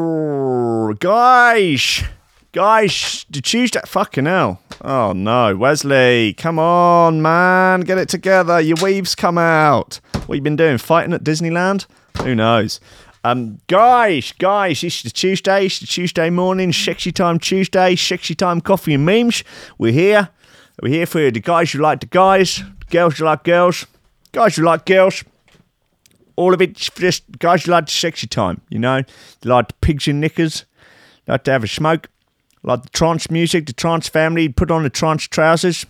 show, guys. Guys, the Tuesday. Fucking hell. Oh no, Wesley, come on, man, get it together. Your weaves come out. What you been doing? Fighting at Disneyland? Who knows? Um, guys, guys, it's the Tuesday, it's the Tuesday morning, sexy time Tuesday, sexy time coffee and memes. We're here. We're here for you the guys who like the guys, the girls who like girls, guys who like girls. All of it, just guys like sexy time, you know, they like the pigs in knickers, like to have a smoke, like the trance music, the trance family, put on the trance trousers.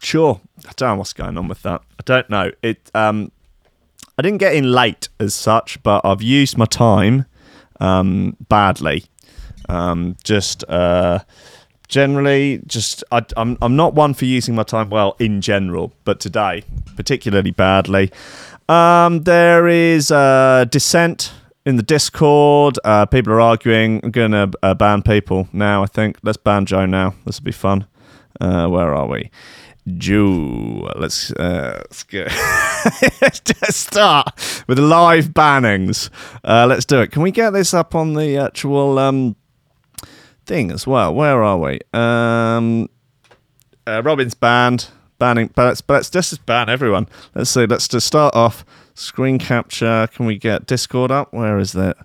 Sure, I don't know what's going on with that. I don't know. It um, I didn't get in late as such, but I've used my time um, badly. Um, just uh, generally, just I, I'm I'm not one for using my time well in general, but today particularly badly. Um, there is uh, dissent in the Discord. Uh, people are arguing. I'm gonna uh, ban people now. I think let's ban Joe now. This will be fun. Uh, where are we? Jew. Let's uh, let's go. start with live bannings. Uh, let's do it. Can we get this up on the actual um, thing as well? Where are we? Um, uh, Robin's banned. Banning, but let's, let's just ban everyone. Let's see. Let's just start off. Screen capture. Can we get Discord up? Where is that?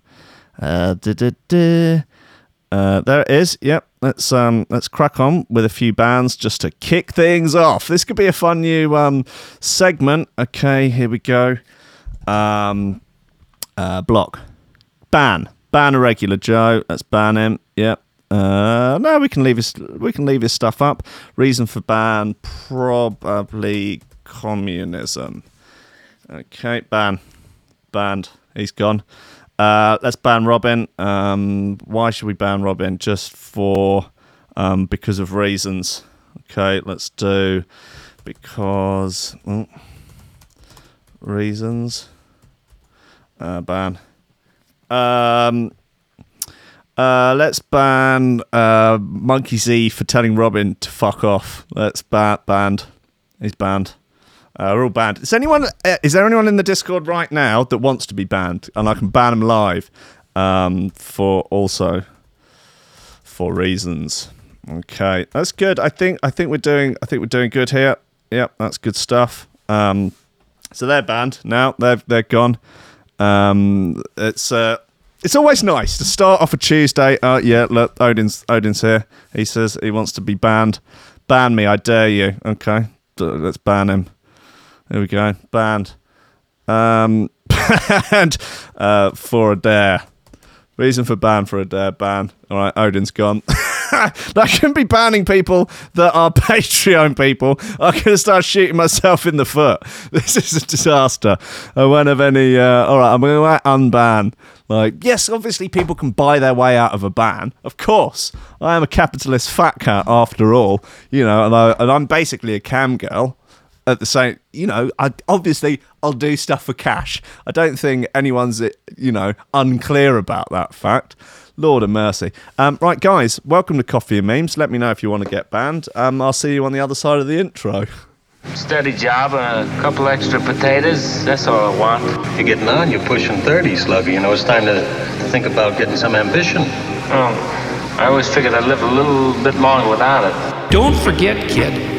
Uh. Uh, there it is. Yep. Let's um let's crack on with a few bands just to kick things off. This could be a fun new um segment. Okay, here we go. Um, uh, block, ban, ban a regular Joe. Let's ban him. Yep. Uh, no, we can leave this. we can leave his stuff up. Reason for ban probably communism. Okay, ban, banned. He's gone. Uh, let's ban Robin. Um, why should we ban Robin? Just for um, because of reasons. Okay, let's do because oh, reasons. Uh, ban. Um, uh, let's ban uh, Monkey Z for telling Robin to fuck off. Let's ban banned. He's banned. Uh, we're all banned. Is anyone? Uh, is there anyone in the Discord right now that wants to be banned, and I can ban them live um, for also for reasons? Okay, that's good. I think I think we're doing I think we're doing good here. Yep, that's good stuff. Um, so they're banned now. They're they're gone. Um, it's uh, it's always nice to start off a Tuesday. Uh, yeah, look, Odin's Odin's here. He says he wants to be banned. Ban me, I dare you. Okay, let's ban him. There we go. Banned. Um, banned uh, for a dare. Reason for ban for a dare ban. All right, Odin's gone. I shouldn't be banning people that are Patreon people. I'm going to start shooting myself in the foot. This is a disaster. I won't have any. Uh, all right, I'm going to unban. Like, yes, obviously people can buy their way out of a ban. Of course, I am a capitalist fat cat after all. You know, and, I, and I'm basically a cam girl at the same you know I obviously I'll do stuff for cash. I don't think anyone's you know unclear about that fact. Lord of mercy. Um, right, guys, welcome to Coffee and Memes. Let me know if you want to get banned. Um, I'll see you on the other side of the intro. Steady job and a couple extra potatoes. That's all I want. You're getting on. You're pushing 30, Slugger. You know, it's time to think about getting some ambition. Oh, I always figured I'd live a little bit longer without it. Don't forget, kid,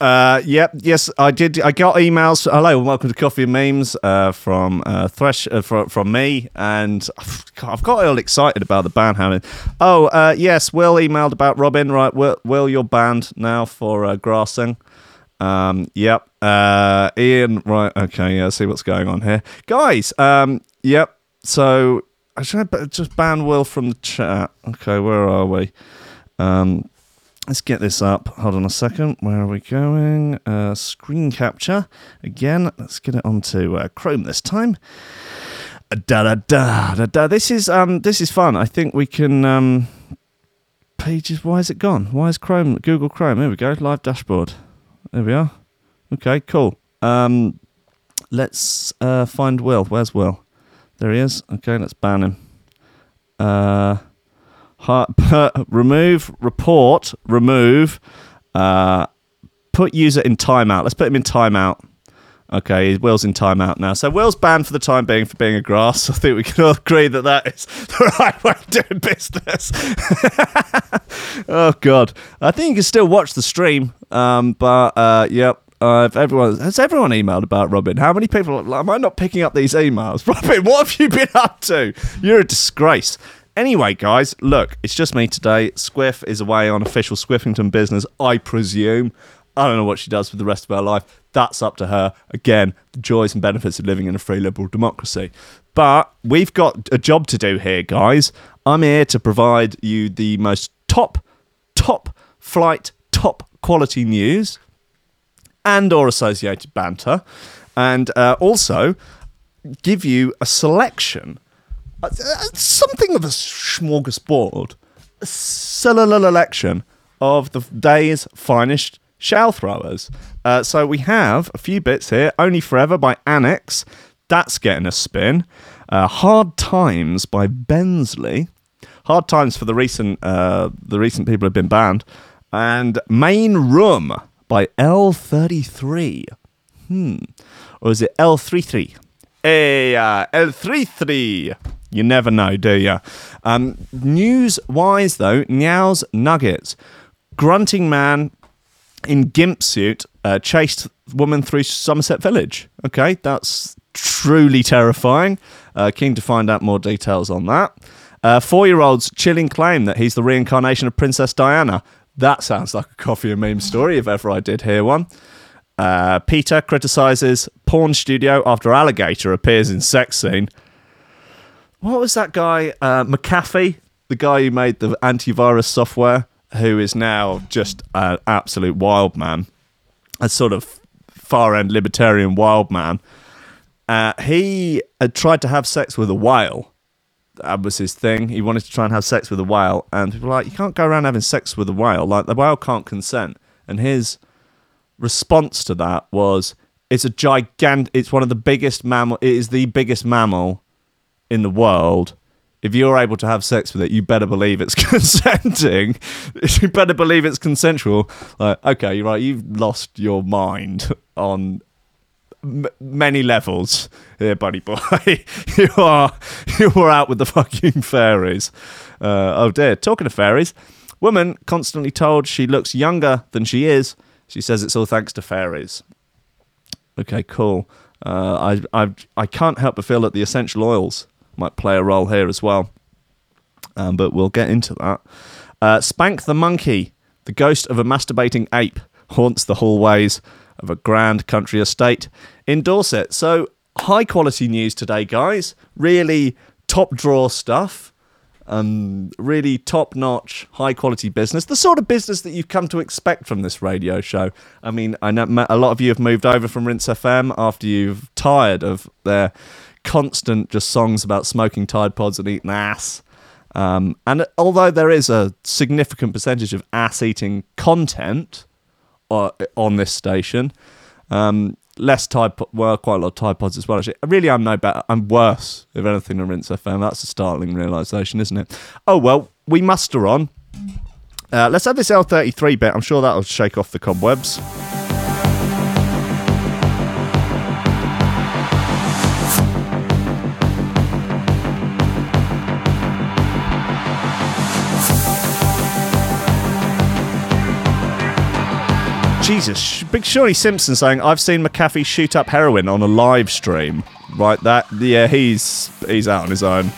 Uh, yep, yes, I did. I got emails. Hello, and welcome to Coffee and Memes uh, from uh, Thresh uh, from, from me, and I've got all excited about the ban having. Oh, uh, yes, Will emailed about Robin. Right, Will, Will you're banned now for uh, grassing. Um, yep. Uh, Ian, right? Okay, yeah. See what's going on here, guys. Um, yep. So I should just ban Will from the chat. Okay, where are we? Um, Let's get this up. Hold on a second. Where are we going? Uh, screen capture. Again, let's get it onto uh, Chrome this time. Da da da da da. This is um this is fun. I think we can um pages. Why is it gone? Why is Chrome Google Chrome? Here we go. Live dashboard. There we are. Okay, cool. Um, let's uh find Will. Where's Will? There he is. Okay, let's ban him. Uh, remove report. Remove. Uh, put user in timeout. Let's put him in timeout. Okay, Will's in timeout now. So Will's banned for the time being for being a grass. I think we can all agree that that is the right way of doing business. oh God, I think you can still watch the stream. Um, but uh, yep. Uh, if everyone has everyone emailed about Robin? How many people am I not picking up these emails? Robin, what have you been up to? You're a disgrace. Anyway, guys, look, it's just me today. Squiff is away on official Squiffington business, I presume. I don't know what she does for the rest of her life. That's up to her. Again, the joys and benefits of living in a free liberal democracy. But we've got a job to do here, guys. I'm here to provide you the most top, top flight, top quality news and or associated banter and uh, also give you a selection something of a smorgasbord a cellular election of the day's finest shell throwers uh, so we have a few bits here only forever by annex that's getting a spin uh, hard times by bensley hard times for the recent uh, the recent people have been banned and main room by L33. Hmm. Or is it L33? Hey, uh, L33. You never know, do you? Um, news wise, though, Now's Nuggets. Grunting man in gimp suit uh, chased woman through Somerset Village. Okay, that's truly terrifying. Uh, keen to find out more details on that. Uh, Four year old's chilling claim that he's the reincarnation of Princess Diana. That sounds like a coffee and meme story if ever I did hear one. Uh, PETA criticizes porn studio after alligator appears in sex scene. What was that guy? Uh, McAfee, the guy who made the antivirus software, who is now just an absolute wild man, a sort of far end libertarian wild man. Uh, he had tried to have sex with a whale that was his thing. He wanted to try and have sex with a whale, and people were like, you can't go around having sex with a whale. Like the whale can't consent. And his response to that was, it's a gigantic. It's one of the biggest mammal. It is the biggest mammal in the world. If you're able to have sex with it, you better believe it's consenting. you better believe it's consensual. Like, okay, you're right. You've lost your mind on m- many levels here, buddy boy. you are you are out with the fucking fairies. Uh, oh dear. Talking of fairies, woman constantly told she looks younger than she is. She says it's all thanks to fairies. Okay, cool. Uh, I I I can't help but feel that the essential oils might play a role here as well. Um, but we'll get into that. Uh, Spank the monkey, the ghost of a masturbating ape, haunts the hallways of a grand country estate in Dorset. So, high quality news today, guys. Really top draw stuff. Um, really top notch, high quality business. The sort of business that you've come to expect from this radio show. I mean, I know a lot of you have moved over from Rinse FM after you've tired of their constant just songs about smoking Tide Pods and eating ass. Um, and although there is a significant percentage of ass eating content, uh, on this station. Um, less Tide, well, quite a lot of Tide Pods as well. Actually, really, I'm no better. I'm worse, if anything, than Rinse FM. That's a startling realization, isn't it? Oh well, we muster on. Uh, let's have this L33 bit. I'm sure that'll shake off the cobwebs. Jesus, Big Shawnee Simpson saying, "I've seen McAfee shoot up heroin on a live stream." Right, that yeah, he's he's out on his own.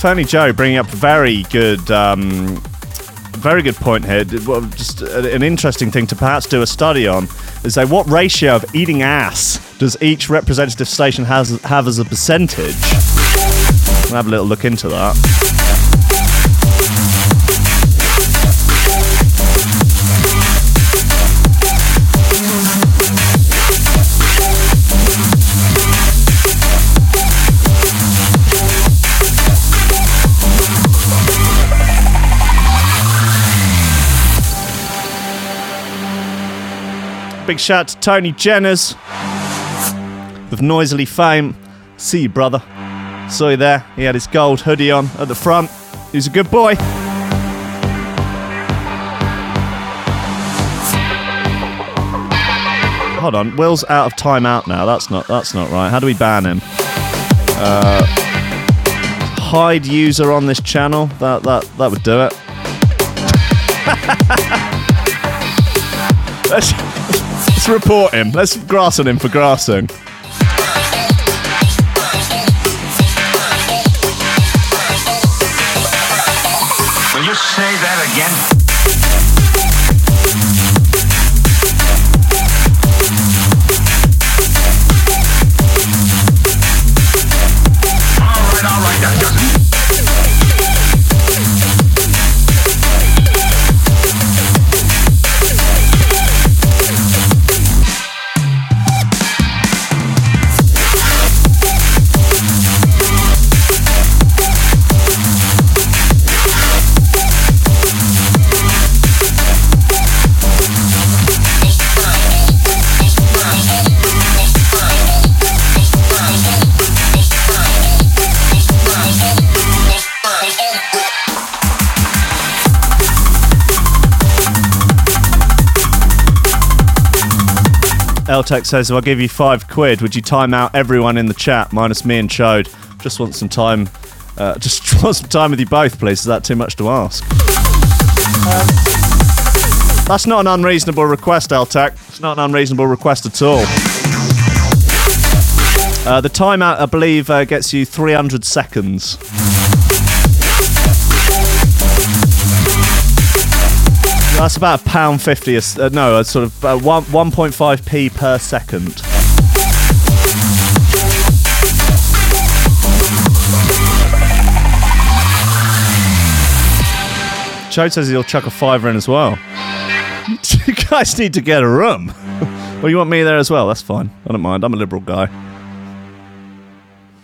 Uh, Fernie Joe bringing up very good, um, very good point here. Just an interesting thing to perhaps do a study on is say what ratio of eating ass does each representative station has have as a percentage? We'll have a little look into that. Big shout to Tony Jenners of Noisily Fame. See you, brother. Saw you there. He had his gold hoodie on at the front. He was a good boy. Hold on, Will's out of timeout now. That's not that's not right. How do we ban him? Uh, hide user on this channel. That that that would do it. report him. Let's grass on him for grassing. Eltec says, if I give you five quid, would you time out everyone in the chat, minus me and Chode? Just want some time. Uh, just want some time with you both, please. Is that too much to ask? Um, that's not an unreasonable request, Eltec. It's not an unreasonable request at all. Uh, the timeout, I believe, uh, gets you 300 seconds. That's about a pound fifty. Uh, no, a sort of uh, one one point five p per second. Chode says he'll chuck a fiver in as well. you guys need to get a room. well, you want me there as well? That's fine. I don't mind. I'm a liberal guy.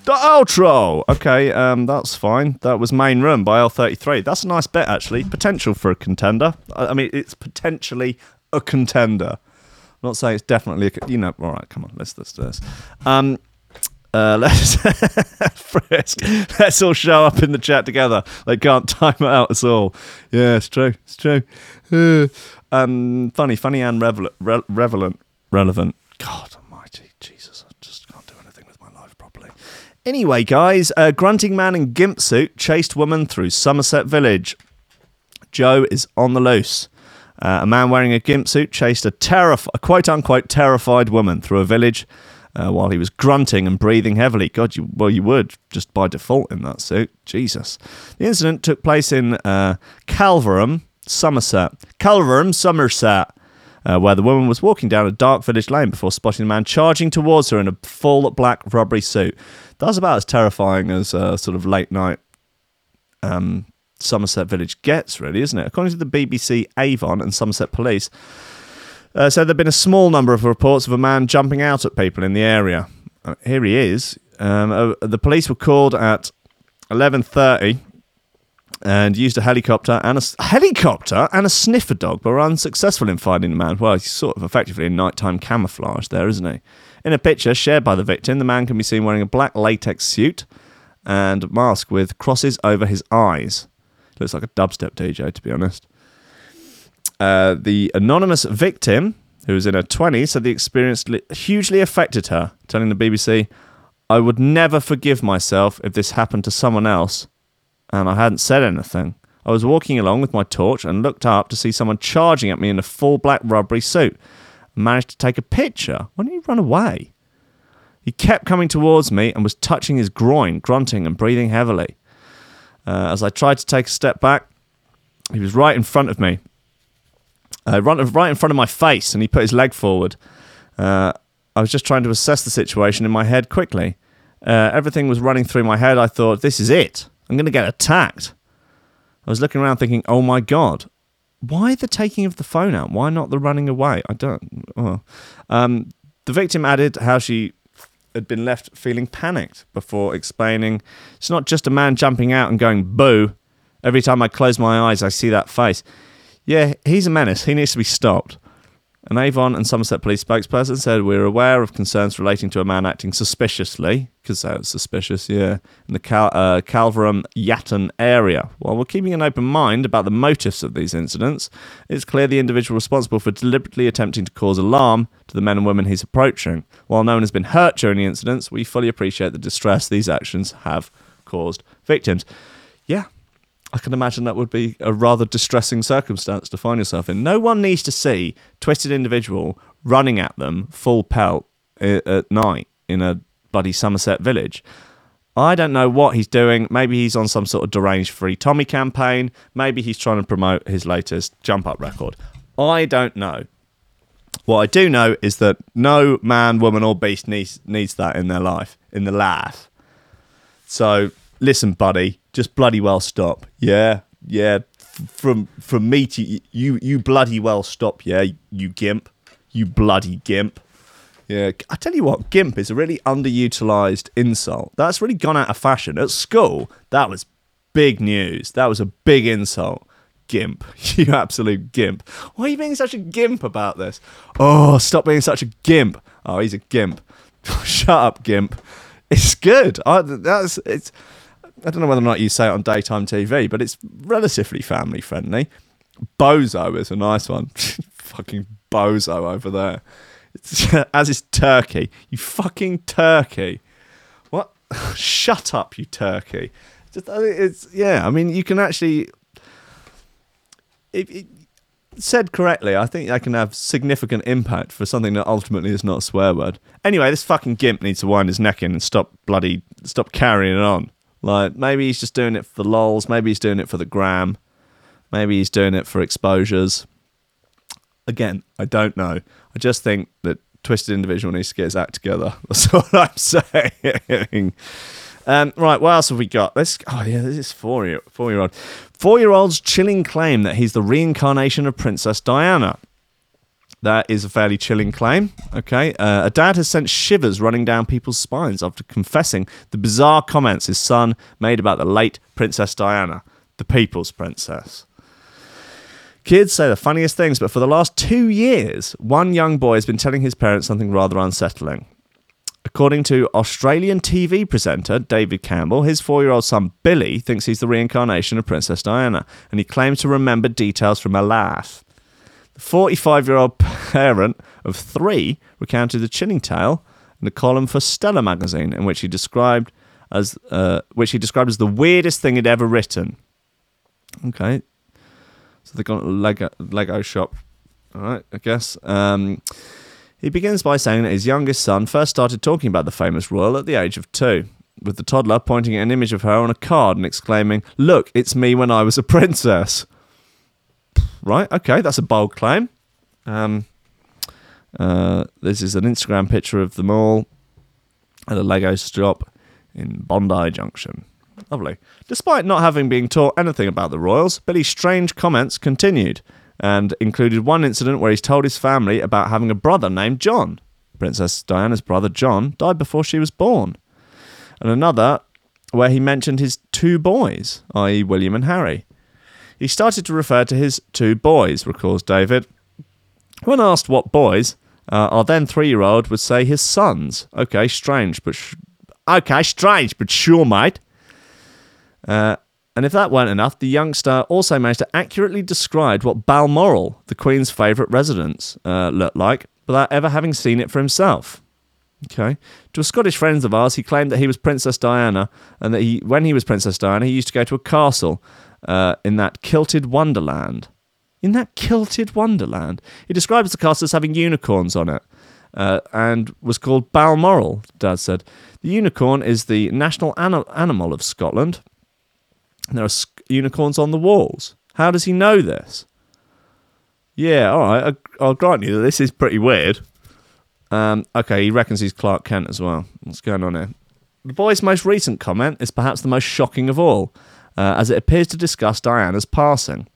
The outro. Okay, um, that's fine. That was main room by L33. That's a nice bet actually. Potential for a contender. I, I mean, it's potentially a contender. I'm not saying it's definitely. A, you know. All right, come on. Let's let's do this. Um, uh, let's. Let's all show up in the chat together. They can't time it out at all. Yeah, it's true. It's true. Um, funny, funny, and revel- re- relevant. Relevant. God Almighty, Jesus! I just can't do anything with my life properly. Anyway, guys, a grunting man in gimp suit chased woman through Somerset Village. Joe is on the loose. Uh, a man wearing a gimp suit chased a, terrif- a quote unquote terrified woman through a village uh, while he was grunting and breathing heavily. God, you well, you would just by default in that suit. Jesus. The incident took place in uh, Calverham, Somerset. Calverham, Somerset. Uh, where the woman was walking down a dark village lane before spotting a man charging towards her in a full black rubbery suit. That's about as terrifying as uh, sort of late night um, Somerset Village gets, really, isn't it? According to the BBC, Avon and Somerset Police, uh, said there'd been a small number of reports of a man jumping out at people in the area. Uh, here he is. Um, uh, the police were called at 11:30 and used a helicopter and a s- helicopter and a sniffer dog, but were unsuccessful in finding the man. Well, he's sort of effectively in nighttime camouflage there, isn't he? In a picture shared by the victim, the man can be seen wearing a black latex suit and mask with crosses over his eyes. Looks like a dubstep DJ, to be honest. Uh, the anonymous victim, who was in her 20s, said the experience li- hugely affected her, telling the BBC, I would never forgive myself if this happened to someone else and I hadn't said anything. I was walking along with my torch and looked up to see someone charging at me in a full black rubbery suit. Managed to take a picture. Why didn't he run away? He kept coming towards me and was touching his groin, grunting and breathing heavily. Uh, as I tried to take a step back, he was right in front of me, uh, right, right in front of my face, and he put his leg forward. Uh, I was just trying to assess the situation in my head quickly. Uh, everything was running through my head. I thought, this is it. I'm going to get attacked. I was looking around thinking, oh my God, why the taking of the phone out? Why not the running away? I don't. Oh. Um, the victim added how she had been left feeling panicked before explaining it's not just a man jumping out and going boo. Every time I close my eyes, I see that face. Yeah, he's a menace. He needs to be stopped. An Avon and Somerset police spokesperson said we're aware of concerns relating to a man acting suspiciously, because that was suspicious, yeah, in the Cal- uh, Calvarum Yatton area. While we're keeping an open mind about the motives of these incidents, it's clear the individual responsible for deliberately attempting to cause alarm to the men and women he's approaching. While no one has been hurt during the incidents, we fully appreciate the distress these actions have caused victims. Yeah, I can imagine that would be a rather distressing circumstance to find yourself in. No one needs to see twisted individual running at them full pelt eh, at night in a bloody Somerset village. I don't know what he's doing. Maybe he's on some sort of deranged free Tommy campaign. Maybe he's trying to promote his latest jump up record. I don't know. What I do know is that no man, woman, or beast needs needs that in their life, in the life. So listen, buddy, just bloody well stop. Yeah, yeah. From from me to y- you, you bloody well stop. Yeah, you gimp, you bloody gimp. Yeah, I tell you what, gimp is a really underutilized insult. That's really gone out of fashion at school. That was big news. That was a big insult. Gimp, you absolute gimp. Why are you being such a gimp about this? Oh, stop being such a gimp. Oh, he's a gimp. Shut up, gimp. It's good. I, that's it's. I don't know whether or not you say it on daytime TV, but it's relatively family friendly. Bozo is a nice one. fucking bozo over there. It's, as is turkey. You fucking turkey. What? Shut up, you turkey. Just, it's yeah. I mean, you can actually. If, it, said correctly, I think that can have significant impact for something that ultimately is not a swear word. Anyway, this fucking gimp needs to wind his neck in and stop bloody stop carrying it on. Like maybe he's just doing it for the lols, maybe he's doing it for the gram, maybe he's doing it for exposures. Again, I don't know. I just think that twisted individual needs to get his act together. That's what I'm saying. Um, right, what else have we got? Let's. Oh yeah, this is four year four year old. Four year old's chilling claim that he's the reincarnation of Princess Diana. That is a fairly chilling claim. Okay, uh, a dad has sent shivers running down people's spines after confessing the bizarre comments his son made about the late Princess Diana, the people's princess. Kids say the funniest things, but for the last two years, one young boy has been telling his parents something rather unsettling. According to Australian TV presenter David Campbell, his four year old son Billy thinks he's the reincarnation of Princess Diana, and he claims to remember details from her life. The 45 year old parent of three recounted the chilling tale in a column for Stella magazine, in which he described as uh, which he described as the weirdest thing he'd ever written. Okay, so they've got a Lego Lego shop. All right, I guess. Um, he begins by saying that his youngest son first started talking about the famous royal at the age of two, with the toddler pointing at an image of her on a card and exclaiming, Look, it's me when I was a princess. Right, okay, that's a bold claim. Um, uh, this is an Instagram picture of them all at a Lego shop in Bondi Junction. Lovely. Despite not having been taught anything about the royals, Billy's strange comments continued and included one incident where he's told his family about having a brother named John. Princess Diana's brother John died before she was born. And another where he mentioned his two boys, i.e., William and Harry. He started to refer to his two boys, recalls David. When asked what boys, uh, our then three year old would say his sons. Okay, strange, but sh- okay, strange, but sure, mate. Uh, and if that weren't enough, the youngster also managed to accurately describe what Balmoral, the Queen's favourite residence, uh, looked like without ever having seen it for himself. Okay. To a Scottish friend of ours, he claimed that he was Princess Diana and that he, when he was Princess Diana, he used to go to a castle uh, in that kilted wonderland. In that kilted wonderland. He describes the castle as having unicorns on it. Uh, and was called Balmoral, Dad said. The unicorn is the national ani- animal of Scotland. There are sk- unicorns on the walls. How does he know this? Yeah, all right. I, I'll grant you that this is pretty weird. Um, okay, he reckons he's Clark Kent as well. What's going on here? The boy's most recent comment is perhaps the most shocking of all, uh, as it appears to discuss Diana's passing.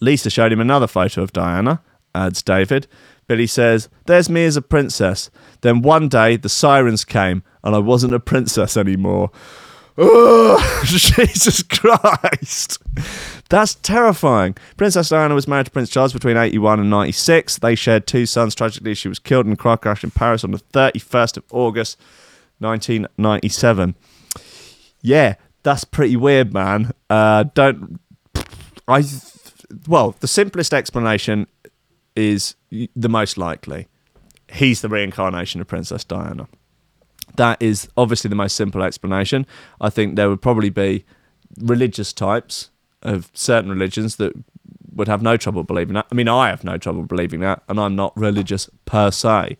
Lisa showed him another photo of Diana, adds David. Billy says, There's me as a princess. Then one day the sirens came and I wasn't a princess anymore. Oh, Jesus Christ. That's terrifying. Princess Diana was married to Prince Charles between 81 and 96. They shared two sons. Tragically, she was killed in a car crash in Paris on the 31st of August, 1997. Yeah, that's pretty weird, man. Uh, don't. I. Well, the simplest explanation is the most likely. He's the reincarnation of Princess Diana. That is obviously the most simple explanation. I think there would probably be religious types of certain religions that would have no trouble believing that. I mean, I have no trouble believing that, and I'm not religious per se.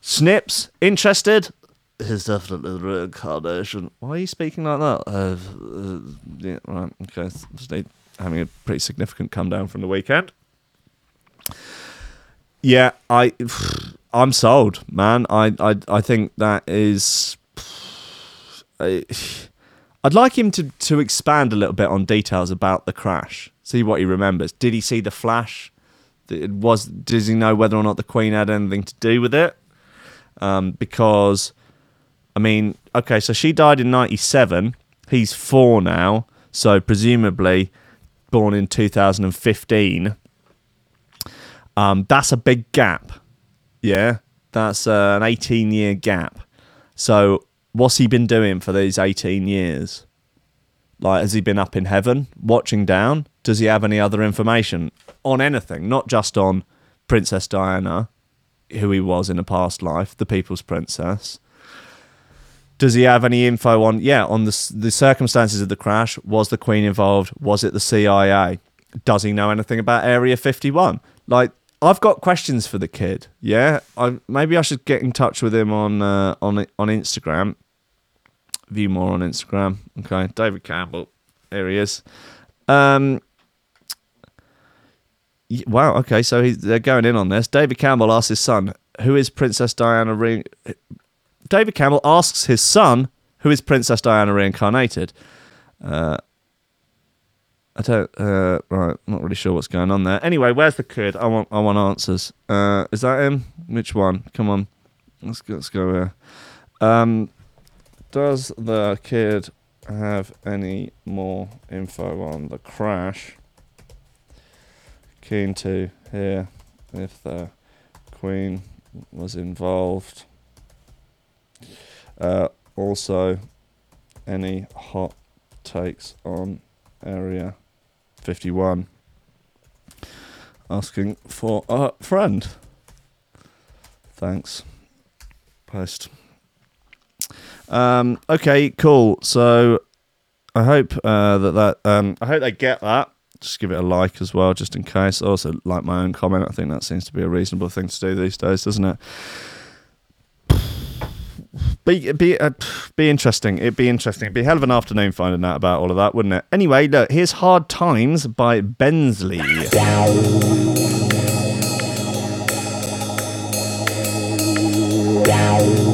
Snips, interested? Is definitely the reincarnation. Why are you speaking like that? Uh, uh, yeah, right, okay. Just need, having a pretty significant come down from the weekend. Yeah, I, I'm sold, man. I, I, I think that is. I, I'd like him to, to expand a little bit on details about the crash. See what he remembers. Did he see the flash? It was. Does he know whether or not the Queen had anything to do with it? Um, because, I mean, okay, so she died in '97. He's four now, so presumably born in 2015. Um, that's a big gap. Yeah, that's uh, an 18 year gap. So what's he been doing for these 18 years? Like, has he been up in heaven watching down? Does he have any other information on anything? Not just on Princess Diana, who he was in a past life, the People's Princess. Does he have any info on, yeah, on the, the circumstances of the crash? Was the Queen involved? Was it the CIA? Does he know anything about Area 51? Like, I've got questions for the kid. Yeah, I maybe I should get in touch with him on uh, on on Instagram. View more on Instagram. Okay, David Campbell. There he is. Um. Wow. Okay, so they're going in on this. David Campbell asks his son, "Who is Princess Diana?" Re-? David Campbell asks his son, "Who is Princess Diana reincarnated?" Uh, I don't. Uh, right, not really sure what's going on there. Anyway, where's the kid? I want. I want answers. Uh, is that him? Which one? Come on, let's go, let's go here. Um, does the kid have any more info on the crash? Keen to hear if the Queen was involved. Uh, also, any hot takes on area 51 asking for a friend. Thanks. Post. Um, okay, cool. So I hope uh, that that um, I hope they get that. Just give it a like as well, just in case. Also, like my own comment. I think that seems to be a reasonable thing to do these days, doesn't it? Be be uh, be interesting. It'd be interesting. It'd be a hell of an afternoon finding out about all of that, wouldn't it? Anyway, look, here's Hard Times by Bensley. I've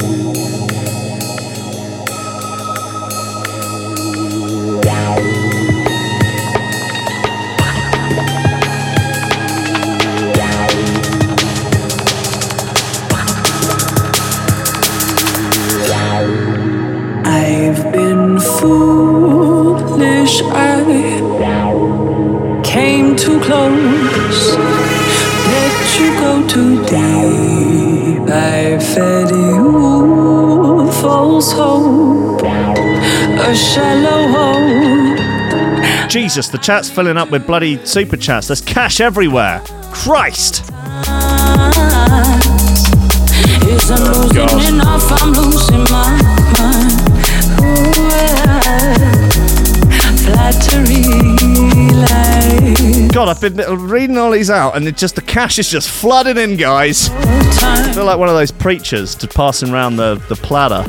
Jesus, the chat's filling up with bloody super chats. There's cash everywhere. Christ. Is God. God, I've been reading all these out, and it just the cash is just flooding in, guys. I feel like one of those preachers to passing around the, the platter.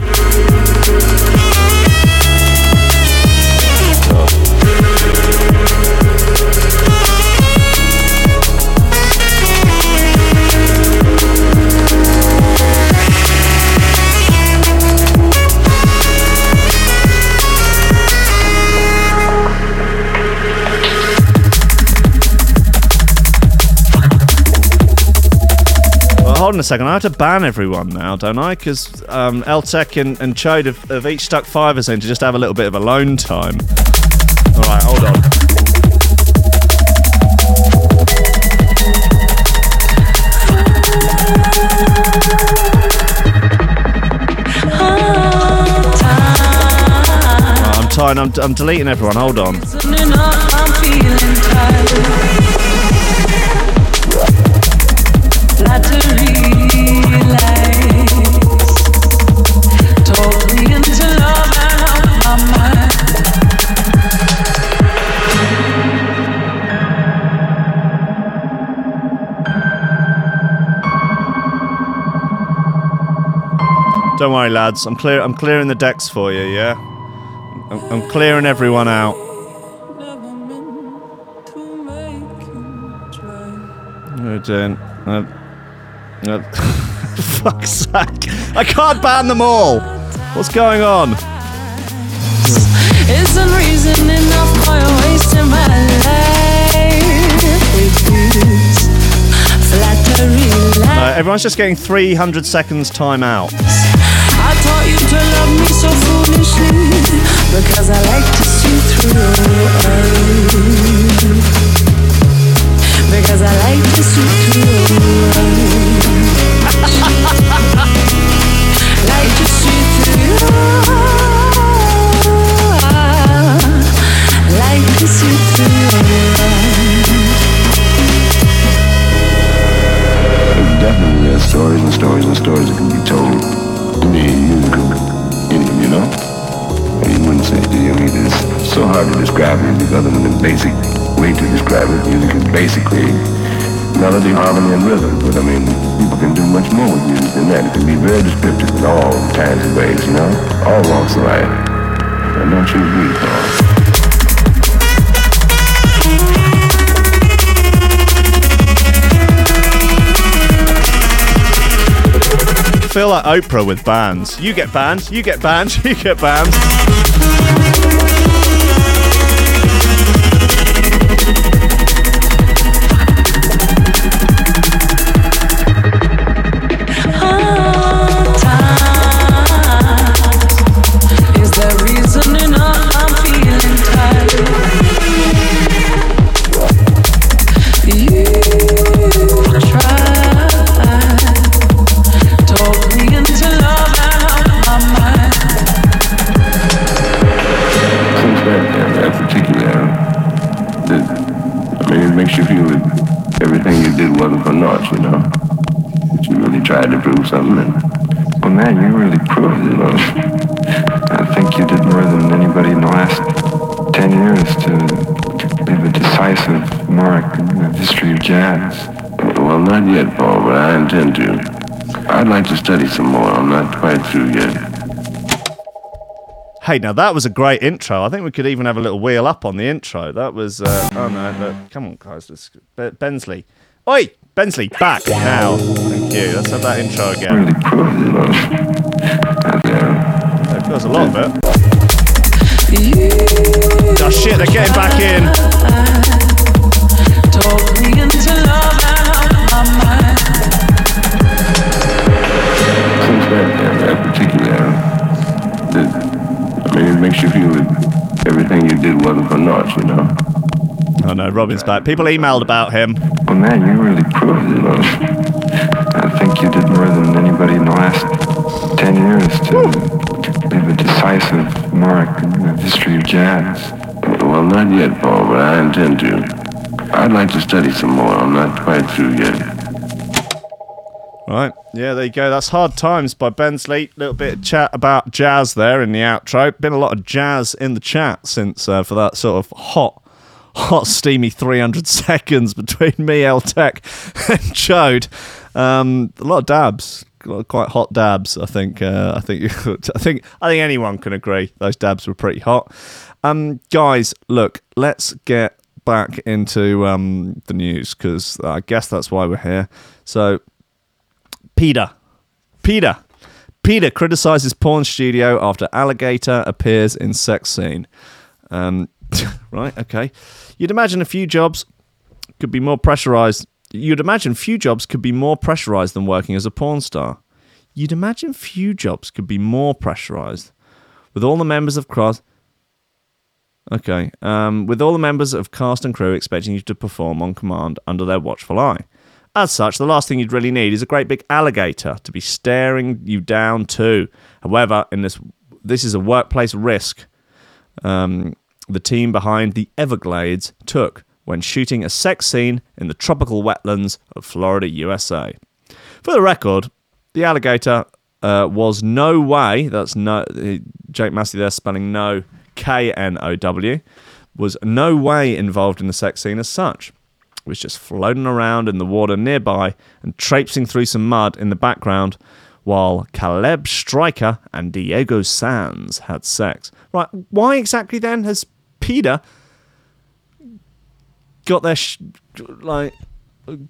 Hold on a second. I have to ban everyone now, don't I? Because um, Eltec and, and Chode have, have each stuck fivers in to just have a little bit of alone time. All right, hold on. I'm, I'm deleting everyone. Hold on. Don't worry, lads. I'm clear. I'm clearing the decks for you. Yeah. I'm, I'm clearing everyone out. Never meant to make you try. No, doing. Uh, uh, fuck's sake! I can't ban them all. What's going on? Isn't reason enough for wasting my life with this flattery Uh, everyone's just getting 300 seconds time out. I taught to love me so foolishly because I like to see through. Because I like to see through like to see through. Like to see through. Definitely, there's stories and stories and stories that can be told. Any musical wouldn't. It's so hard to describe music other than the basic way to describe it. Music is basically melody, harmony, and rhythm. But I mean, people can do much more with music than that. It can be very descriptive in all kinds of ways, you know? All walks of life. And don't you agree, Paul? Feel like Oprah with bands. You get banned. You get banned. You get banned. Wasn't for naught, you know? That you really tried to prove something, and, well, man, you really proved it, though. I think you did more than anybody in the last 10 years to leave a decisive mark in the history of jazz. Well, not yet, Paul, but I intend to. I'd like to study some more. I'm not quite through yet. Hey, now that was a great intro. I think we could even have a little wheel up on the intro. That was. Uh, oh no! Look, come on, guys. Let's, Bensley. Oi, Bensley, back now. Thank you. Let's have that intro again. Really proved it, though. That was a lot of it. You Oh shit! They're getting back in. talk me into love and out my mind. Since that, that, that particular era, I mean, it makes you feel that everything you did wasn't for naught, you know? Oh no, Robin's back. People emailed about him. well, man, you really proved it, though. I think you did more than anybody in the last 10 years to leave a decisive mark in the history of jazz. Well, not yet, Paul, but I intend to. I'd like to study some more. I'm not quite through yet. Right. Yeah, there you go. That's Hard Times by Ben Bensley. Little bit of chat about jazz there in the outro. Been a lot of jazz in the chat since uh, for that sort of hot, hot, steamy 300 seconds between me, El Tech, and Chode. Um, a lot of dabs. Quite hot dabs, I think. Uh, I think. You, I think. I think anyone can agree those dabs were pretty hot. Um, guys, look, let's get back into um, the news because I guess that's why we're here. So, PETA. PETA. PETA criticizes porn studio after alligator appears in sex scene. Um, right, okay. You'd imagine a few jobs could be more pressurized You'd imagine few jobs could be more pressurized than working as a porn star. You'd imagine few jobs could be more pressurized. With all the members of cast. Okay. Um, with all the members of cast and crew expecting you to perform on command under their watchful eye. As such, the last thing you'd really need is a great big alligator to be staring you down too. However, in this this is a workplace risk um, the team behind the Everglades took when shooting a sex scene in the tropical wetlands of Florida, USA. For the record, the alligator uh, was no way, that's no, Jake Massey there spelling no, K N O W, was no way involved in the sex scene as such. It was just floating around in the water nearby and traipsing through some mud in the background while Caleb Stryker and Diego Sands had sex. Right, why exactly then has PETA got their sh- like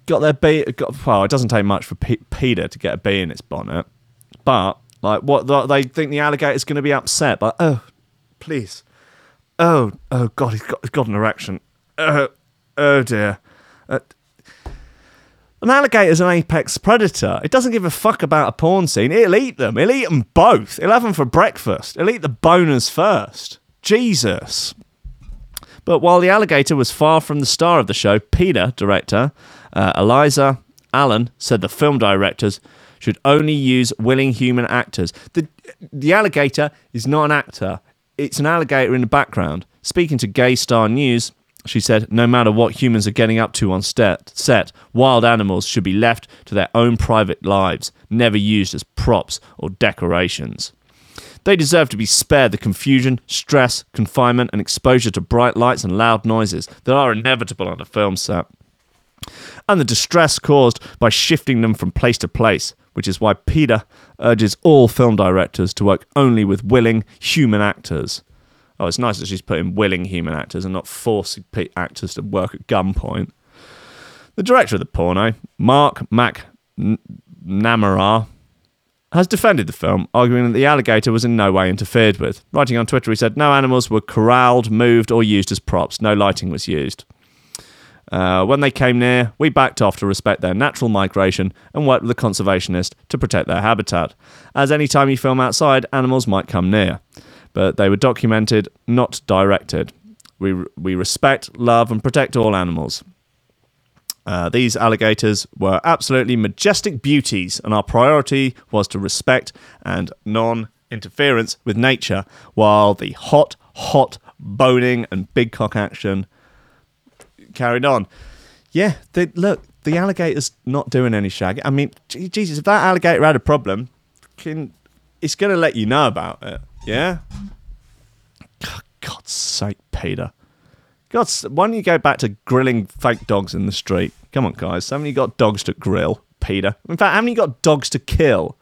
got their B? Got, well, it doesn't take much for P- PETA to get a bee in its bonnet, but like what the, they think the alligator's going to be upset. Like, oh, please, oh, oh God, he's got he's got an erection. Oh, oh dear. Uh, an alligator's an apex predator. It doesn't give a fuck about a porn scene. It'll eat them. It'll eat them both. It'll have them for breakfast. It'll eat the boners first. Jesus. But while the alligator was far from the star of the show, PETA, director, uh, Eliza Allen, said the film directors should only use willing human actors. The, the alligator is not an actor, it's an alligator in the background. Speaking to Gay Star News, she said, no matter what humans are getting up to on set, set, wild animals should be left to their own private lives, never used as props or decorations. They deserve to be spared the confusion, stress, confinement, and exposure to bright lights and loud noises that are inevitable on a film set. And the distress caused by shifting them from place to place, which is why PETA urges all film directors to work only with willing human actors. Oh, it's nice that she's putting willing human actors and not forcing actors to work at gunpoint. The director of the porno, Mark McNamara, has defended the film, arguing that the alligator was in no way interfered with. Writing on Twitter, he said, No animals were corralled, moved, or used as props. No lighting was used. Uh, when they came near, we backed off to respect their natural migration and worked with the conservationist to protect their habitat, as any time you film outside, animals might come near but they were documented, not directed. We, we respect, love, and protect all animals. Uh, these alligators were absolutely majestic beauties, and our priority was to respect and non interference with nature, while the hot, hot boning and big cock action carried on. Yeah, they, look, the alligator's not doing any shagging. I mean, Jesus, if that alligator had a problem, can, it's going to let you know about it. Yeah? God's sake, PETA. God's, why don't you go back to grilling fake dogs in the street? Come on, guys. Haven't you got dogs to grill, PETA? In fact, haven't you got dogs to kill,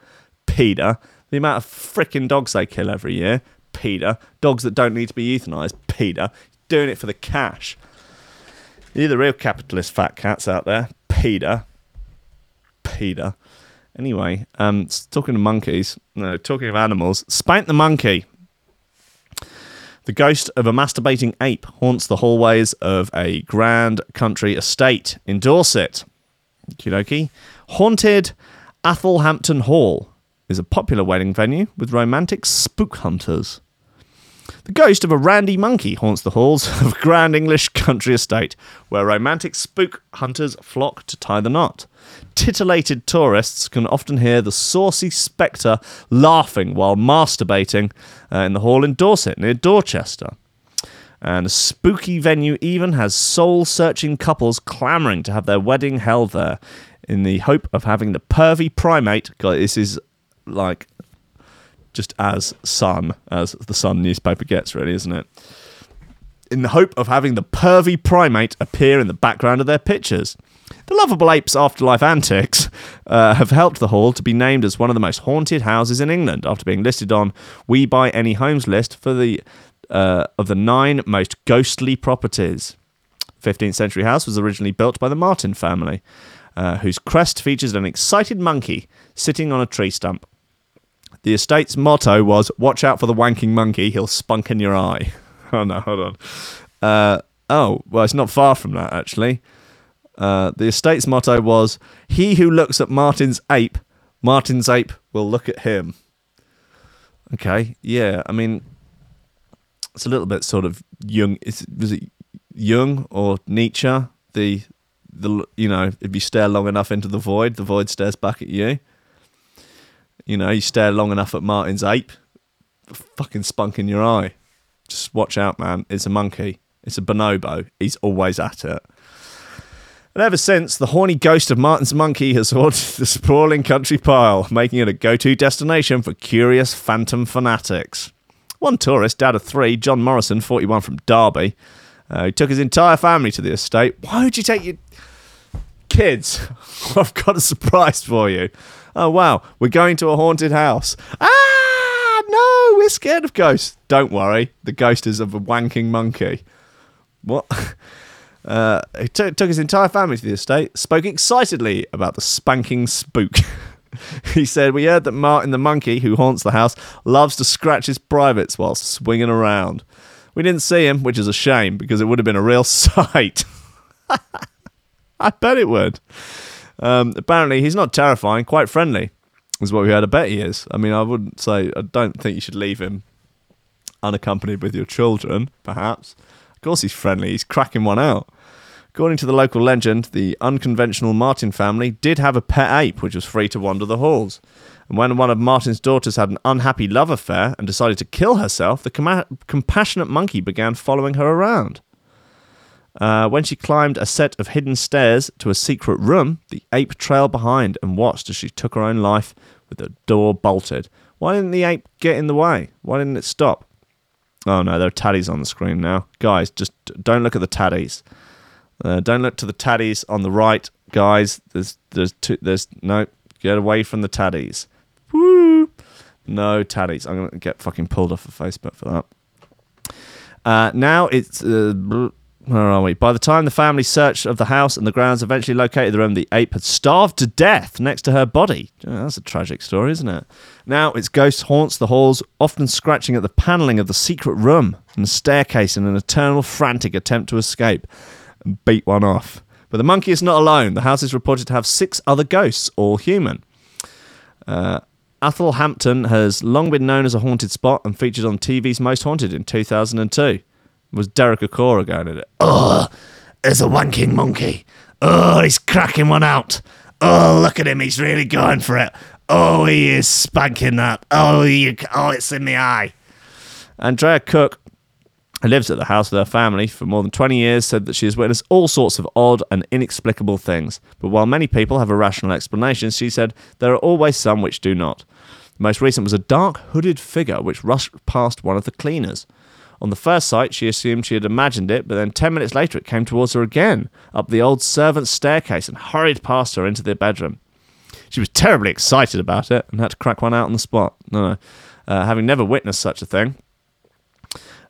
PETA? The amount of freaking dogs they kill every year, PETA. Dogs that don't need to be euthanized, PETA. Doing it for the cash. You're the real capitalist fat cats out there, PETA. PETA. Anyway, um, talking to monkeys, no, talking of animals, Spank the Monkey. The ghost of a masturbating ape haunts the hallways of a grand country estate in Dorset. Okie Haunted Athelhampton Hall is a popular wedding venue with romantic spook hunters. The ghost of a randy monkey haunts the halls of a grand English country estate where romantic spook hunters flock to tie the knot. Titillated tourists can often hear the saucy spectre laughing while masturbating uh, in the hall in Dorset near Dorchester. And a spooky venue even has soul searching couples clamouring to have their wedding held there in the hope of having the pervy primate. God, this is like just as Sun as the Sun newspaper gets, really, isn't it? In the hope of having the pervy primate appear in the background of their pictures. The Lovable Apes Afterlife Antics uh, have helped the hall to be named as one of the most haunted houses in England after being listed on We Buy Any Homes list for the uh, of the nine most ghostly properties. 15th century house was originally built by the Martin family, uh, whose crest features an excited monkey sitting on a tree stump. The estate's motto was "Watch out for the wanking monkey; he'll spunk in your eye." oh no, hold on. Uh, oh, well, it's not far from that actually. Uh, the estate's motto was He who looks at Martin's ape, Martin's ape will look at him. Okay, yeah, I mean, it's a little bit sort of Jung. Is, was it Jung or Nietzsche? The, the you know, if you stare long enough into the void, the void stares back at you. You know, you stare long enough at Martin's ape, fucking spunk in your eye. Just watch out, man. It's a monkey. It's a bonobo. He's always at it. And ever since, the horny ghost of Martin's monkey has haunted the sprawling country pile, making it a go to destination for curious phantom fanatics. One tourist, dad of three, John Morrison, 41 from Derby, uh, who took his entire family to the estate. Why would you take your kids? I've got a surprise for you. Oh, wow, we're going to a haunted house. Ah, no, we're scared of ghosts. Don't worry, the ghost is of a wanking monkey. What? Uh, he took took his entire family to the estate, spoke excitedly about the spanking spook. he said, We heard that Martin the monkey, who haunts the house, loves to scratch his privates while swinging around. We didn't see him, which is a shame because it would have been a real sight. I bet it would. Um, apparently, he's not terrifying, quite friendly, is what we heard. I bet he is. I mean, I wouldn't say, I don't think you should leave him unaccompanied with your children, perhaps. Of course, he's friendly. He's cracking one out. According to the local legend, the unconventional Martin family did have a pet ape which was free to wander the halls. And when one of Martin's daughters had an unhappy love affair and decided to kill herself, the com- compassionate monkey began following her around. Uh, when she climbed a set of hidden stairs to a secret room, the ape trailed behind and watched as she took her own life with the door bolted. Why didn't the ape get in the way? Why didn't it stop? Oh no, there are taddies on the screen now. Guys, just don't look at the taddies. Uh, don't look to the taddies on the right, guys. There's there's two, there's no get away from the taddies. Woo! No taddies. I'm gonna get fucking pulled off of Facebook for that. Uh, now it's uh, where are we? By the time the family searched of the house and the grounds eventually located the room, the ape had starved to death next to her body. Oh, that's a tragic story, isn't it? Now its ghost haunts the halls, often scratching at the panelling of the secret room and the staircase in an eternal frantic attempt to escape beat one off. But the monkey is not alone. The house is reported to have six other ghosts, all human. Uh, Athelhampton has long been known as a haunted spot and featured on TV's Most Haunted in 2002. It was Derek Acorah going at it. Oh, there's a wanking monkey. Oh, he's cracking one out. Oh, look at him. He's really going for it. Oh, he is spanking that. Oh, you, oh it's in the eye. Andrea Cook, who lives at the house with her family for more than 20 years, said that she has witnessed all sorts of odd and inexplicable things. But while many people have a rational explanation, she said there are always some which do not. The most recent was a dark hooded figure which rushed past one of the cleaners. On the first sight, she assumed she had imagined it, but then 10 minutes later it came towards her again, up the old servant's staircase, and hurried past her into their bedroom. She was terribly excited about it and had to crack one out on the spot. No, no. Uh, having never witnessed such a thing,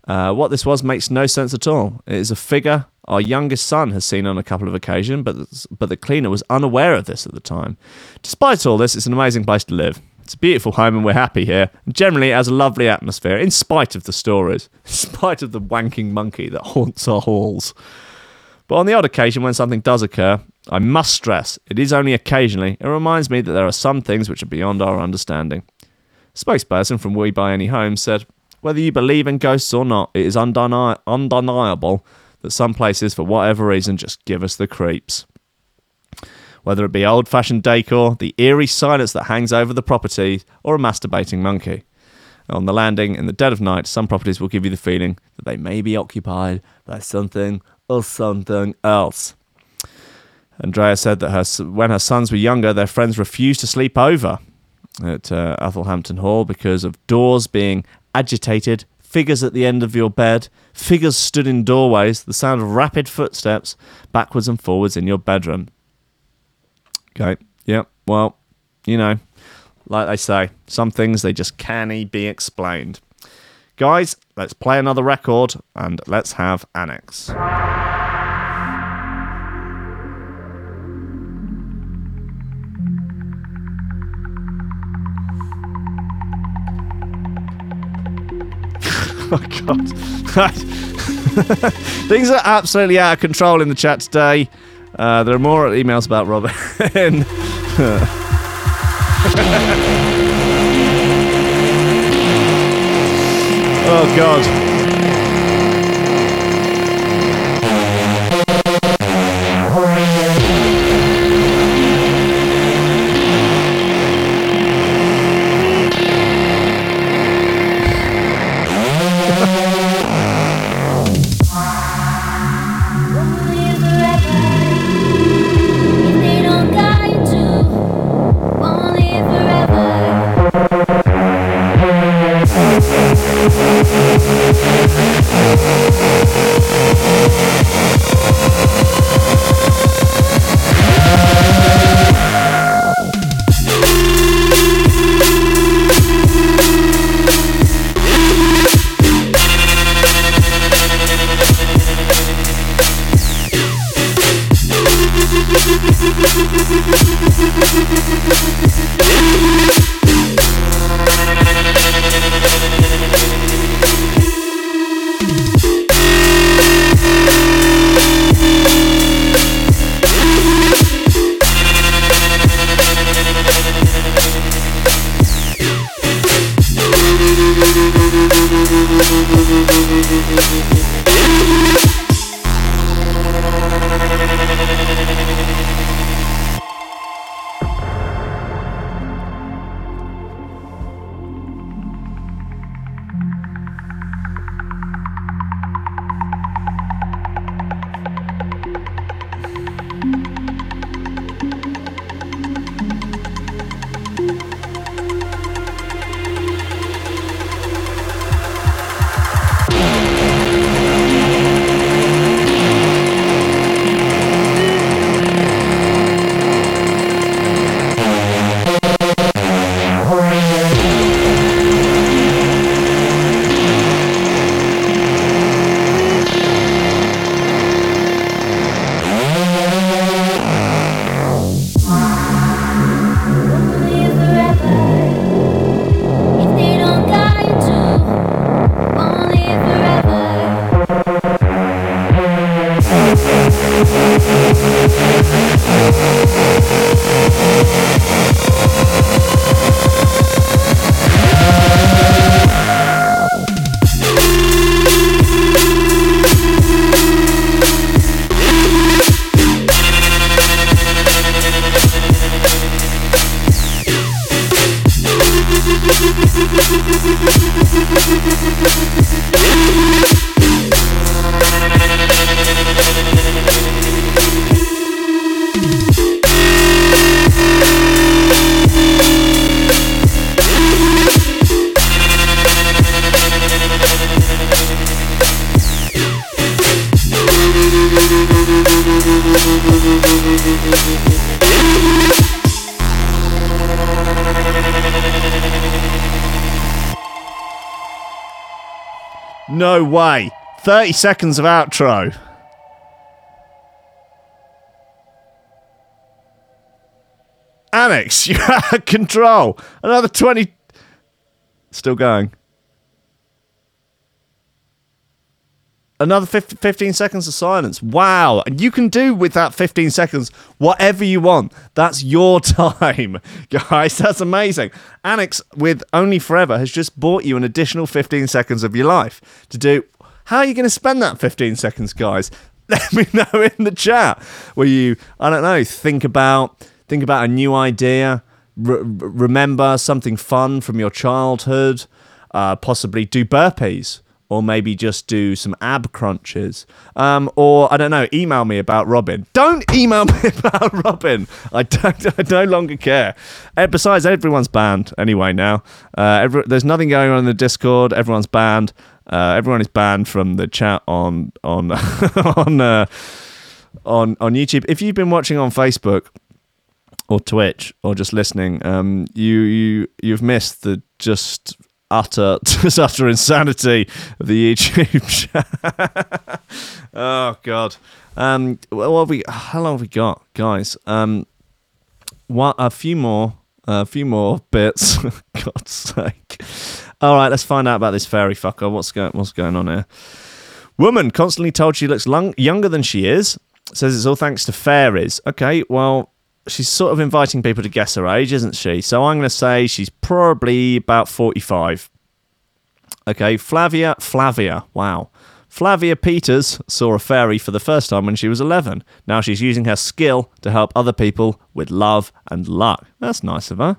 uh, what this was makes no sense at all. It is a figure our youngest son has seen on a couple of occasions, but but the cleaner was unaware of this at the time. Despite all this, it's an amazing place to live. It's a beautiful home, and we're happy here. And generally, it has a lovely atmosphere, in spite of the stories, in spite of the wanking monkey that haunts our halls. But on the odd occasion when something does occur, I must stress it is only occasionally. It reminds me that there are some things which are beyond our understanding. A spokesperson from We Buy Any Home said, Whether you believe in ghosts or not, it is undeni- undeniable that some places, for whatever reason, just give us the creeps. Whether it be old fashioned decor, the eerie silence that hangs over the property, or a masturbating monkey. On the landing in the dead of night, some properties will give you the feeling that they may be occupied by something or something else. Andrea said that her, when her sons were younger, their friends refused to sleep over at uh, Athelhampton Hall because of doors being agitated, figures at the end of your bed, figures stood in doorways, the sound of rapid footsteps backwards and forwards in your bedroom. Okay, yeah, well, you know, like they say, some things they just can't be explained. Guys, let's play another record and let's have Annex. oh god things are absolutely out of control in the chat today Uh, there are more emails about Robin. oh God. 30 seconds of outro. Annex, you're out of control. Another 20. Still going. Another 50, 15 seconds of silence. Wow. And you can do with that 15 seconds whatever you want. That's your time, guys. That's amazing. Annex, with Only Forever, has just bought you an additional 15 seconds of your life to do. How are you going to spend that 15 seconds, guys? Let me know in the chat. Where you, I don't know, think about think about a new idea, re- remember something fun from your childhood, uh, possibly do burpees or maybe just do some ab crunches. Um, or I don't know, email me about Robin. Don't email me about Robin. I don't. I no longer care. And besides, everyone's banned anyway now. Uh, every, there's nothing going on in the Discord. Everyone's banned. Uh, everyone is banned from the chat on on on uh, on on YouTube. If you've been watching on Facebook or Twitch or just listening, um, you you you've missed the just utter just utter insanity of the YouTube chat. oh god. Um, what have we? How long have we got, guys? Um, one, a few more, a few more bits. God's sake. All right, let's find out about this fairy fucker. What's going? What's going on here? Woman constantly told she looks lung- younger than she is. says it's all thanks to fairies. Okay, well, she's sort of inviting people to guess her age, isn't she? So I'm going to say she's probably about 45. Okay, Flavia, Flavia, wow. Flavia Peters saw a fairy for the first time when she was 11. Now she's using her skill to help other people with love and luck. That's nice of her.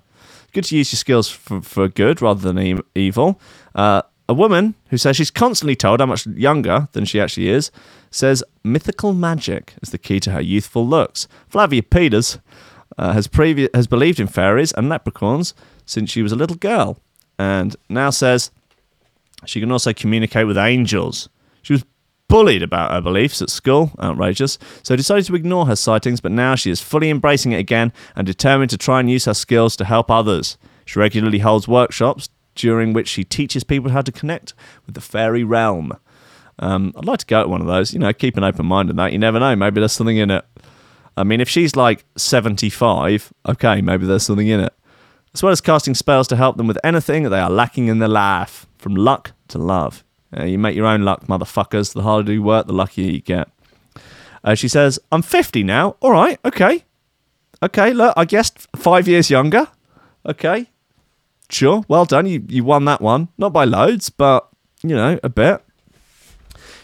Good to use your skills for, for good rather than e- evil. Uh, a woman who says she's constantly told how much younger than she actually is says mythical magic is the key to her youthful looks. Flavia Peters uh, has, previ- has believed in fairies and leprechauns since she was a little girl and now says she can also communicate with angels. She was bullied about her beliefs at school, outrageous, so decided to ignore her sightings, but now she is fully embracing it again and determined to try and use her skills to help others. She regularly holds workshops during which she teaches people how to connect with the fairy realm. Um, I'd like to go to one of those, you know, keep an open mind on that. You never know, maybe there's something in it. I mean, if she's like 75, okay, maybe there's something in it. As well as casting spells to help them with anything they are lacking in their life, from luck to love. Uh, you make your own luck, motherfuckers. The harder you work, the luckier you get. Uh, she says, I'm 50 now. All right, okay. Okay, look, I guessed five years younger. Okay. Sure, well done. You, you won that one. Not by loads, but, you know, a bit.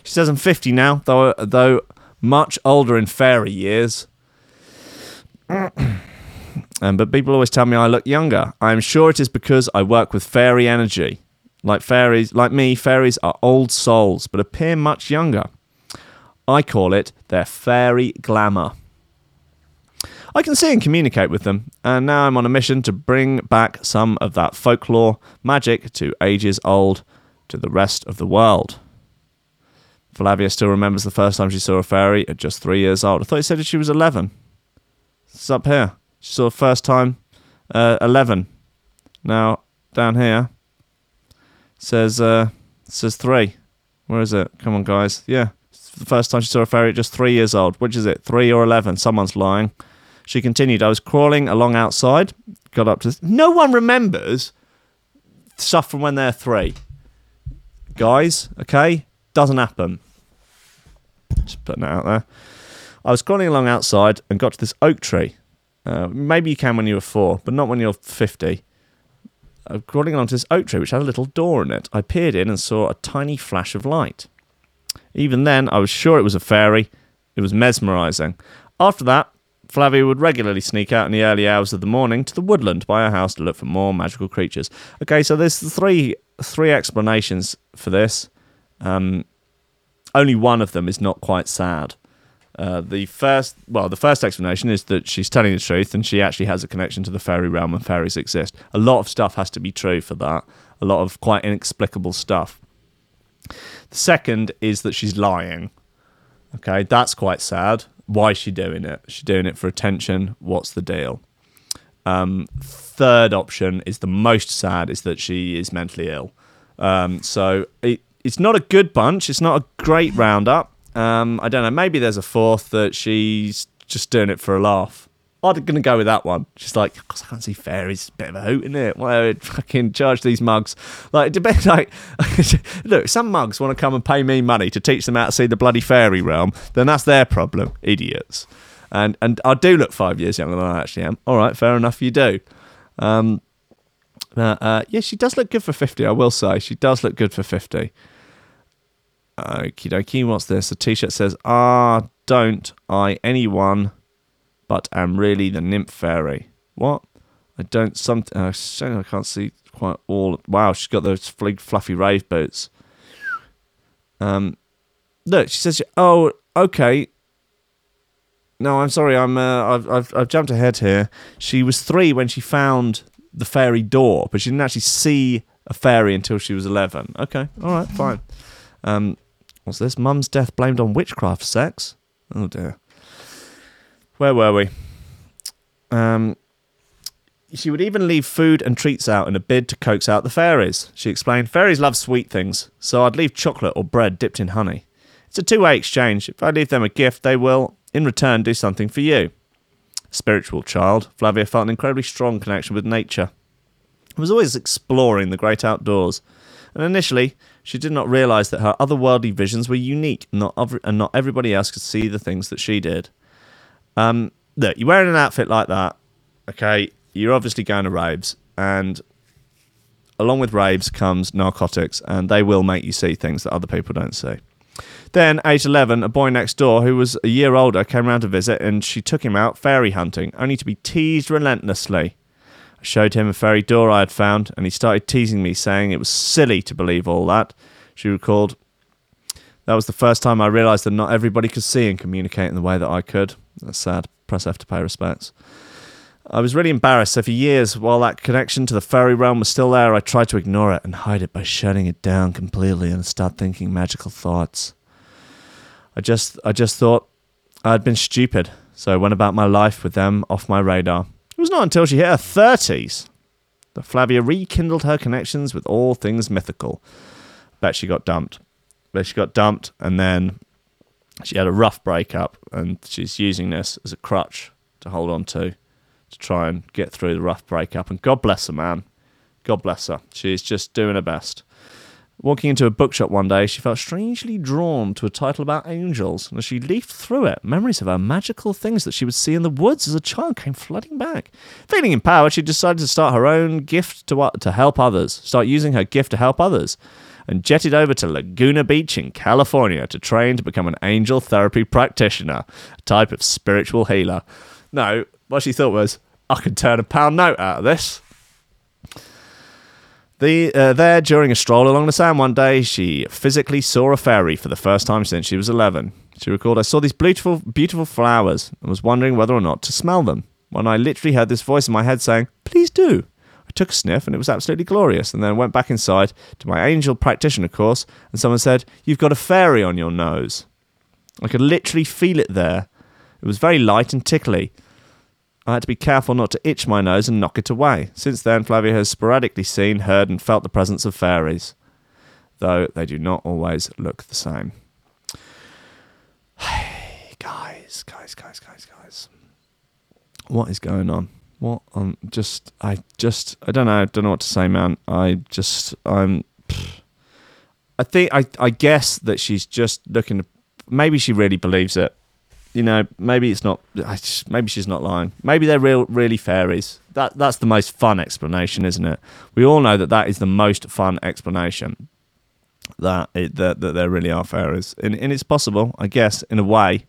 She says, I'm 50 now, though, though much older in fairy years. Um, but people always tell me I look younger. I am sure it is because I work with fairy energy. Like fairies, like me, fairies are old souls, but appear much younger. I call it their fairy glamour. I can see and communicate with them, and now I'm on a mission to bring back some of that folklore magic to ages old to the rest of the world. Flavia still remembers the first time she saw a fairy at just three years old. I thought you said she was 11. It's up here. She saw the first time uh, 11. Now, down here, says uh, says three. Where is it? Come on, guys. Yeah, it's the first time she saw a fairy at just three years old. Which is it? Three or eleven? Someone's lying. She continued. I was crawling along outside. Got up to. No one remembers stuff from when they're three. Guys, okay, doesn't happen. Just putting it out there. I was crawling along outside and got to this oak tree. Uh, maybe you can when you were four, but not when you're 50 uh, crawling onto this oak tree which had a little door in it. I peered in and saw a tiny flash of light. Even then, I was sure it was a fairy. It was mesmerizing. After that, Flavia would regularly sneak out in the early hours of the morning to the woodland by her house to look for more magical creatures. Okay, so there's three three explanations for this. Um, only one of them is not quite sad. Uh, the first, well, the first explanation is that she's telling the truth and she actually has a connection to the fairy realm and fairies exist. A lot of stuff has to be true for that. A lot of quite inexplicable stuff. The second is that she's lying. Okay, that's quite sad. Why is she doing it? She's doing it for attention. What's the deal? Um, third option is the most sad is that she is mentally ill. Um, so it, it's not a good bunch. It's not a great roundup. Um, I don't know. Maybe there's a fourth that she's just doing it for a laugh. I'm gonna go with that one. She's like, because I can't see fairies. Bit of a hoot, isn't it? Why would fucking charge these mugs? Like, depends. Like, look, some mugs want to come and pay me money to teach them how to see the bloody fairy realm. Then that's their problem, idiots. And and I do look five years younger than I actually am. All right, fair enough. You do. Um, uh, uh, yeah, she does look good for fifty. I will say she does look good for fifty. Okie dokie, what's this? A t shirt says, Ah, don't I anyone but am really the nymph fairy. What? I don't, some, uh, I can't see quite all. Wow, she's got those fl- fluffy rave boots. Um, look, she says, Oh, okay. No, I'm sorry. I'm. Uh, I've, I've I've jumped ahead here. She was three when she found the fairy door, but she didn't actually see a fairy until she was eleven. Okay, all right, fine. Um, What's this? Mum's death blamed on witchcraft sex? Oh dear. Where were we? Um, she would even leave food and treats out in a bid to coax out the fairies. She explained, Fairies love sweet things, so I'd leave chocolate or bread dipped in honey. It's a two way exchange. If I leave them a gift, they will, in return, do something for you. Spiritual child, Flavia felt an incredibly strong connection with nature. I was always exploring the great outdoors, and initially She did not realize that her otherworldly visions were unique, not and not everybody else could see the things that she did. Um, look, you're wearing an outfit like that, okay? You're obviously going to raves, and along with raves comes narcotics, and they will make you see things that other people don't see. Then, age 11, a boy next door who was a year older came round to visit, and she took him out fairy hunting, only to be teased relentlessly. I showed him a fairy door I had found, and he started teasing me, saying it was silly to believe all that. She recalled, That was the first time I realised that not everybody could see and communicate in the way that I could. That's sad. Press F to pay respects. I was really embarrassed, so for years, while that connection to the fairy realm was still there, I tried to ignore it and hide it by shutting it down completely and start thinking magical thoughts. I just I just thought I had been stupid, so I went about my life with them off my radar. It was not until she hit her thirties that Flavia rekindled her connections with all things mythical. Bet she got dumped. Bet she got dumped and then she had a rough breakup and she's using this as a crutch to hold on to to try and get through the rough breakup. And God bless her, man. God bless her. She's just doing her best. Walking into a bookshop one day, she felt strangely drawn to a title about angels, and as she leafed through it, memories of her magical things that she would see in the woods as a child came flooding back. Feeling empowered, she decided to start her own gift to, to help others, start using her gift to help others, and jetted over to Laguna Beach in California to train to become an angel therapy practitioner, a type of spiritual healer. No, what she thought was, I can turn a pound note out of this. The, uh, there, during a stroll along the sand one day, she physically saw a fairy for the first time since she was 11. She recalled, I saw these beautiful, beautiful flowers and was wondering whether or not to smell them. When I literally heard this voice in my head saying, Please do. I took a sniff and it was absolutely glorious, and then went back inside to my angel practitioner course, and someone said, You've got a fairy on your nose. I could literally feel it there. It was very light and tickly. I had to be careful not to itch my nose and knock it away. Since then, Flavia has sporadically seen, heard, and felt the presence of fairies, though they do not always look the same. Hey, guys, guys, guys, guys, guys. What is going on? What? Um, just, I just, I don't know, I don't know what to say, man. I just, I'm. I think, I, I guess that she's just looking. To, maybe she really believes it you know, maybe it's not. Maybe she's not lying. Maybe they're real, really fairies. That that's the most fun explanation, isn't it? We all know that that is the most fun explanation. That it that, that there really are fairies, and and it's possible, I guess, in a way.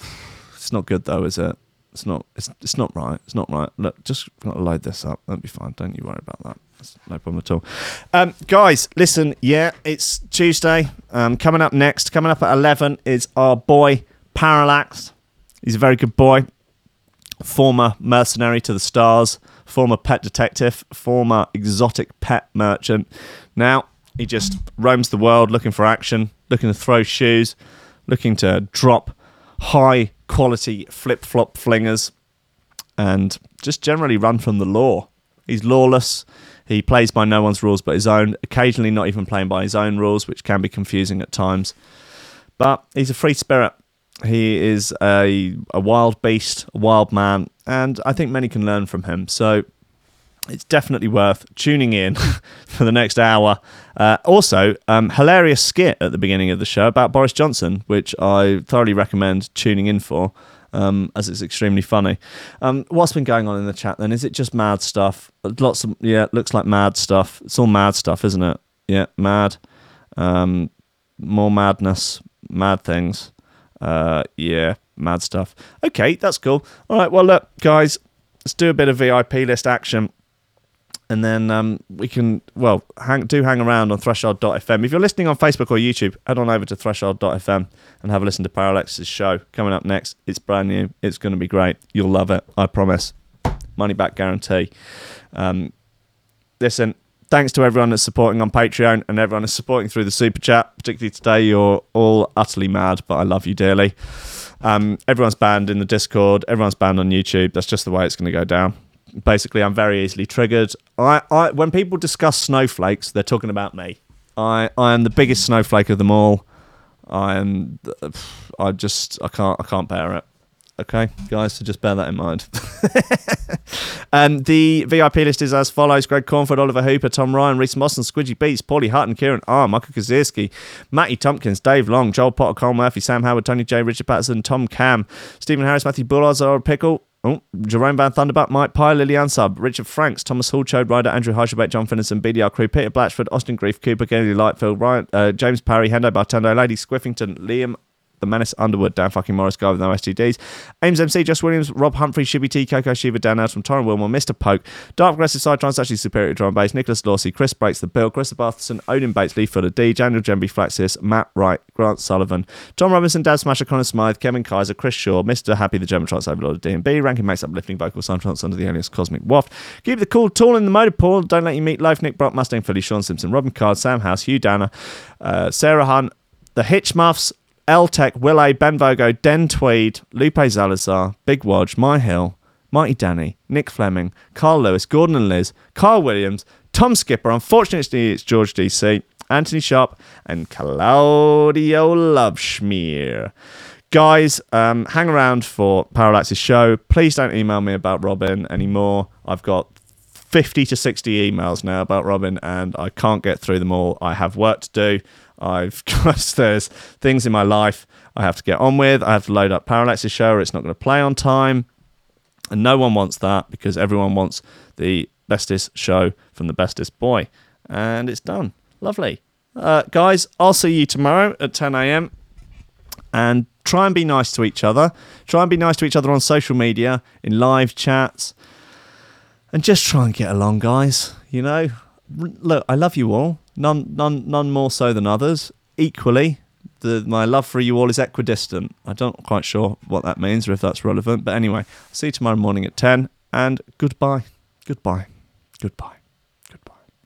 It's not good though, is it? It's not. It's it's not right. It's not right. Look, just gotta load this up. That'll be fine. Don't you worry about that. That's no problem at all. Um, guys, listen. Yeah, it's Tuesday. Um, coming up next, coming up at eleven is our boy Parallax. He's a very good boy. Former mercenary to the stars, former pet detective, former exotic pet merchant. Now he just roams the world looking for action, looking to throw shoes, looking to drop high quality flip flop flingers, and just generally run from the law. He's lawless. He plays by no one's rules but his own, occasionally not even playing by his own rules, which can be confusing at times. But he's a free spirit he is a, a wild beast, a wild man, and I think many can learn from him. So it's definitely worth tuning in for the next hour. Uh, also, um, hilarious skit at the beginning of the show about Boris Johnson, which I thoroughly recommend tuning in for, um, as it's extremely funny. Um, what's been going on in the chat then? Is it just mad stuff? Lots of yeah, looks like mad stuff. It's all mad stuff, isn't it? Yeah, mad. Um, more madness, mad things. Uh, yeah, mad stuff. Okay, that's cool. All right, well, look, guys, let's do a bit of VIP list action. And then um, we can, well, hang, do hang around on threshold.fm. If you're listening on Facebook or YouTube, head on over to threshold.fm and have a listen to Parallax's show. Coming up next, it's brand new. It's going to be great. You'll love it, I promise. Money back guarantee. Um, listen, thanks to everyone that's supporting on Patreon and everyone that's supporting through the super chat. Particularly today, you're all utterly mad, but I love you dearly. Um, everyone's banned in the Discord. Everyone's banned on YouTube. That's just the way it's going to go down. Basically, I'm very easily triggered. I, I, when people discuss snowflakes, they're talking about me. I, I am the biggest snowflake of them all. I am. I just. I can't. I can't bear it. Okay, guys, so just bear that in mind. Um, the VIP list is as follows: Greg Cornford, Oliver Hooper, Tom Ryan, Reese Mosson, Squidgy Beats, Paulie Hutton, Kieran R, Michael Kazierski, Matty Tompkins, Dave Long, Joel Potter, Carl Murphy, Sam Howard, Tony J, Richard Patterson, Tom Cam, Stephen Harris, Matthew Bullard, Zara Pickle. Oh, Jerome Van Thunderbuck, Mike Pye, Lillian Sub, Richard Franks, Thomas Hall, Chode Ryder, Andrew Heishelbeck, John Finneson, BDR Crew, Peter Blatchford, Austin Grief, Cooper, Kennedy Lightfield, Ryan, uh, James Parry, Hendo Bartendo, Lady Squiffington, Liam the Menace Underwood, Dan fucking Morris, guy with no STDs. Ames MC, Josh Williams, Rob Humphrey, Shibby T, Coco Shiva, Dan from Torren Wilmore, Mr. Poke, Dark Progressive Side Trans, actually Superior Drum Bass, Nicholas Lawsey, Chris Breaks the Bill, Chris Barthelson, Odin Bates, Lee Fuller D, Daniel Gemby, Flaxis, Matt Wright, Grant Sullivan, Tom Robinson, Dad Smasher, Connor Smythe, Kevin Kaiser, Chris Shaw, Mr. Happy, the German Trance Overlord of D&B, Ranking Makes Uplifting Vocal Sound under the alias Cosmic Waft. Keep the cool tall in the motor pool. Don't let you meet Life, Nick Brock, Mustang Philly, Sean Simpson, Robin Card, Sam House, Hugh Danner, uh, Sarah Hunt, the Hitchmuffs, L Tech, Will A, Ben Vogo, Den Tweed, Lupe Zalazar, Big Wodge, My Hill, Mighty Danny, Nick Fleming, Carl Lewis, Gordon and Liz, Carl Williams, Tom Skipper, unfortunately it's George DC, Anthony Sharp, and Claudio Loveschmier. Guys, um, hang around for Parallax's show. Please don't email me about Robin anymore. I've got 50 to 60 emails now about Robin, and I can't get through them all. I have work to do. I've got there's things in my life I have to get on with. I have to load up Parallax's show, or it's not going to play on time, and no one wants that because everyone wants the bestest show from the bestest boy, and it's done. Lovely, uh, guys. I'll see you tomorrow at 10 a.m. And try and be nice to each other. Try and be nice to each other on social media, in live chats, and just try and get along, guys. You know, look, I love you all. None, none, none more so than others. Equally, the, my love for you all is equidistant. I'm not quite sure what that means or if that's relevant, but anyway, see you tomorrow morning at ten. And goodbye, goodbye, goodbye.